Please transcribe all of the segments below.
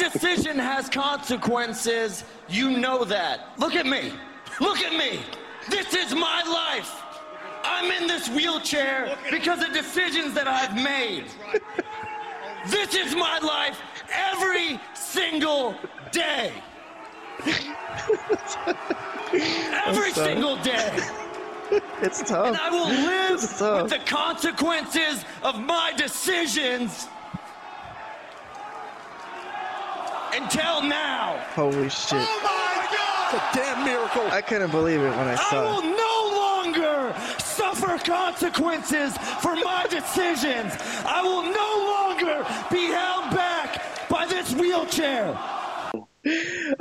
decision has consequences. You know that. Look at me. Look at me. This is my life. I'm in this wheelchair because of decisions that I've made. This is my life every single day. every single day. It's tough. And I will live with the consequences of my decisions until now. Holy shit. Oh my God! It's a damn miracle. I couldn't believe it when I I saw will no longer suffer consequences for my decisions. I will no longer be held back by this wheelchair.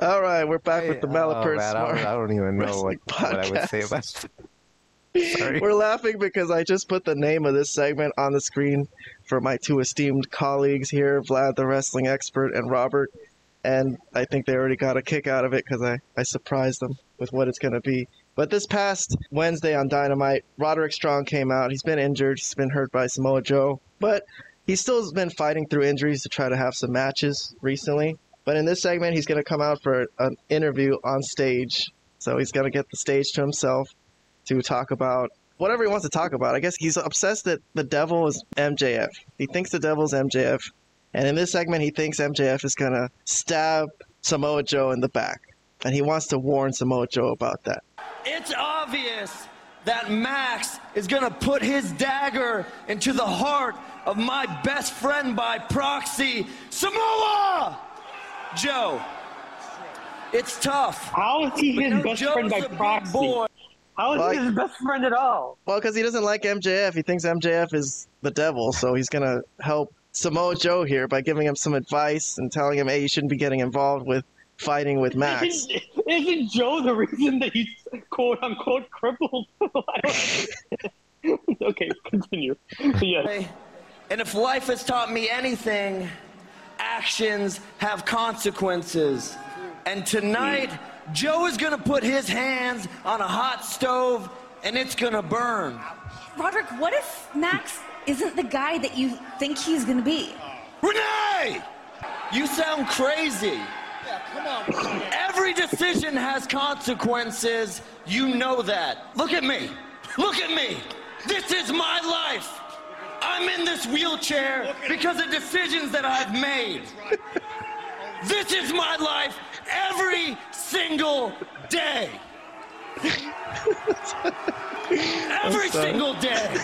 All right, we're back with the Oh, Malapert man, I, don't, I Smark. don't even know Wrestling what, what I would say Podcast. about Sorry. We're laughing because I just put the name of this segment on the screen for my two esteemed colleagues here, Vlad the wrestling expert and Robert. And I think they already got a kick out of it because I, I surprised them with what it's going to be. But this past Wednesday on Dynamite, Roderick Strong came out. He's been injured. He's been hurt by Samoa Joe. But he still has been fighting through injuries to try to have some matches recently. But in this segment, he's going to come out for an interview on stage. So he's going to get the stage to himself to talk about whatever he wants to talk about. I guess he's obsessed that the devil is MJF. He thinks the devil's MJF. And in this segment, he thinks MJF is going to stab Samoa Joe in the back. And he wants to warn Samoa Joe about that. It's obvious that Max is going to put his dagger into the heart of my best friend by proxy, Samoa Joe. It's tough. How is he But his best Joe's friend by proxy? boy. How is Like- he his best friend at all? Well, because he doesn't like MJF. He thinks MJF is the devil. So he's going to help Samoa Joe here by giving him some advice and telling him, hey, you shouldn't be getting involved with fighting with Max. Isn't, isn't Joe the reason that he's quote unquote crippled? Okay, continue. Yeah. And if life has taught me anything, actions have consequences. And tonight, Joe is going to put his hands on a hot stove and it's going to burn. Roderick, what if Max isn't the guy that you think he's gonna be? Renee! You sound crazy. Every decision has consequences. You know that. Look at me. Look at me. This is my life. I'm in this wheelchair because of decisions that I've made. This is my life every single day. Every single day.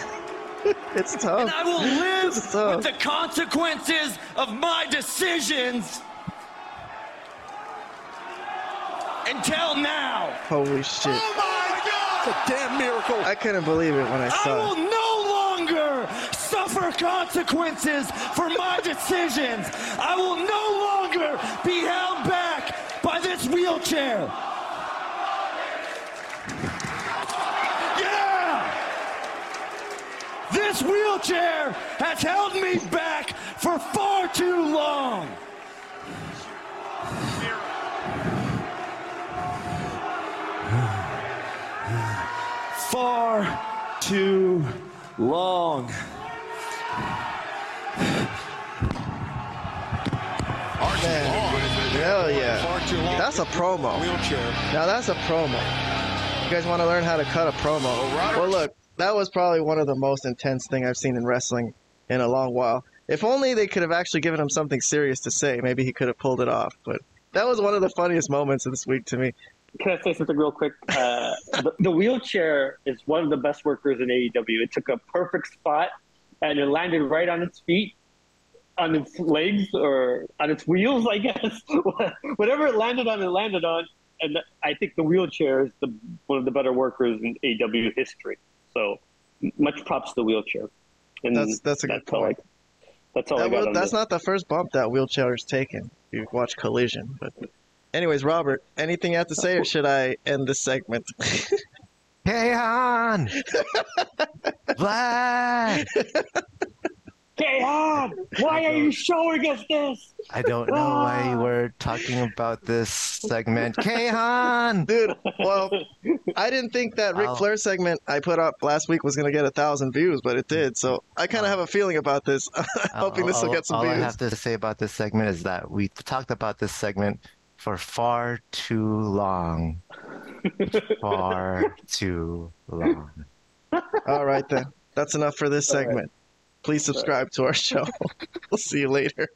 It's tough. And I will live It's tough. with the consequences of my decisions until now. Holy shit. Oh my God! It's a damn miracle. I couldn't believe it when I saw it. I saw will no longer suffer consequences for my decisions. I will no longer be held back by this wheelchair. Yeah! This wheelchair has held me back for far too long. Far too long. Hell yeah. That's a promo. Wheelchair. Now that's a promo. You guys want to learn how to cut a promo? Well, look, that was probably one of the most intense thing I've seen in wrestling in a long while. If only they could have actually given him something serious to say, maybe he could have pulled it off. But that was one of the funniest moments of this week to me. Can I say something real quick? Uh, the, the wheelchair is one of the best workers in AEW. It took a perfect spot and it landed right on its feet, on its legs, or on its wheels, I guess. Whatever it landed on, it landed on. And I think the wheelchair is the, one of the better workers in AEW history. So much props to the wheelchair. And That's- that's a good all I- point. that's all I got wheel- on that's this. not the first bump that wheelchair's taken. If you watch Collision, but anyways, Robert, anything you have to say, or should I end this segment? Hey on! Vlad! Kayhan, why are you showing us this? I don't know why ah. we're talking about this segment. Kahan! Dude, well, I didn't think that Ric I'll- Flair segment I put up last week was going to get a thousand views, but it did. So I kind of have a feeling about this. I'm Hoping this will get some views. all I have to say about this segment is that we talked about this segment for far too long. far too long. All right, then. That's enough for this segment. Please subscribe to our show. we'll see you later.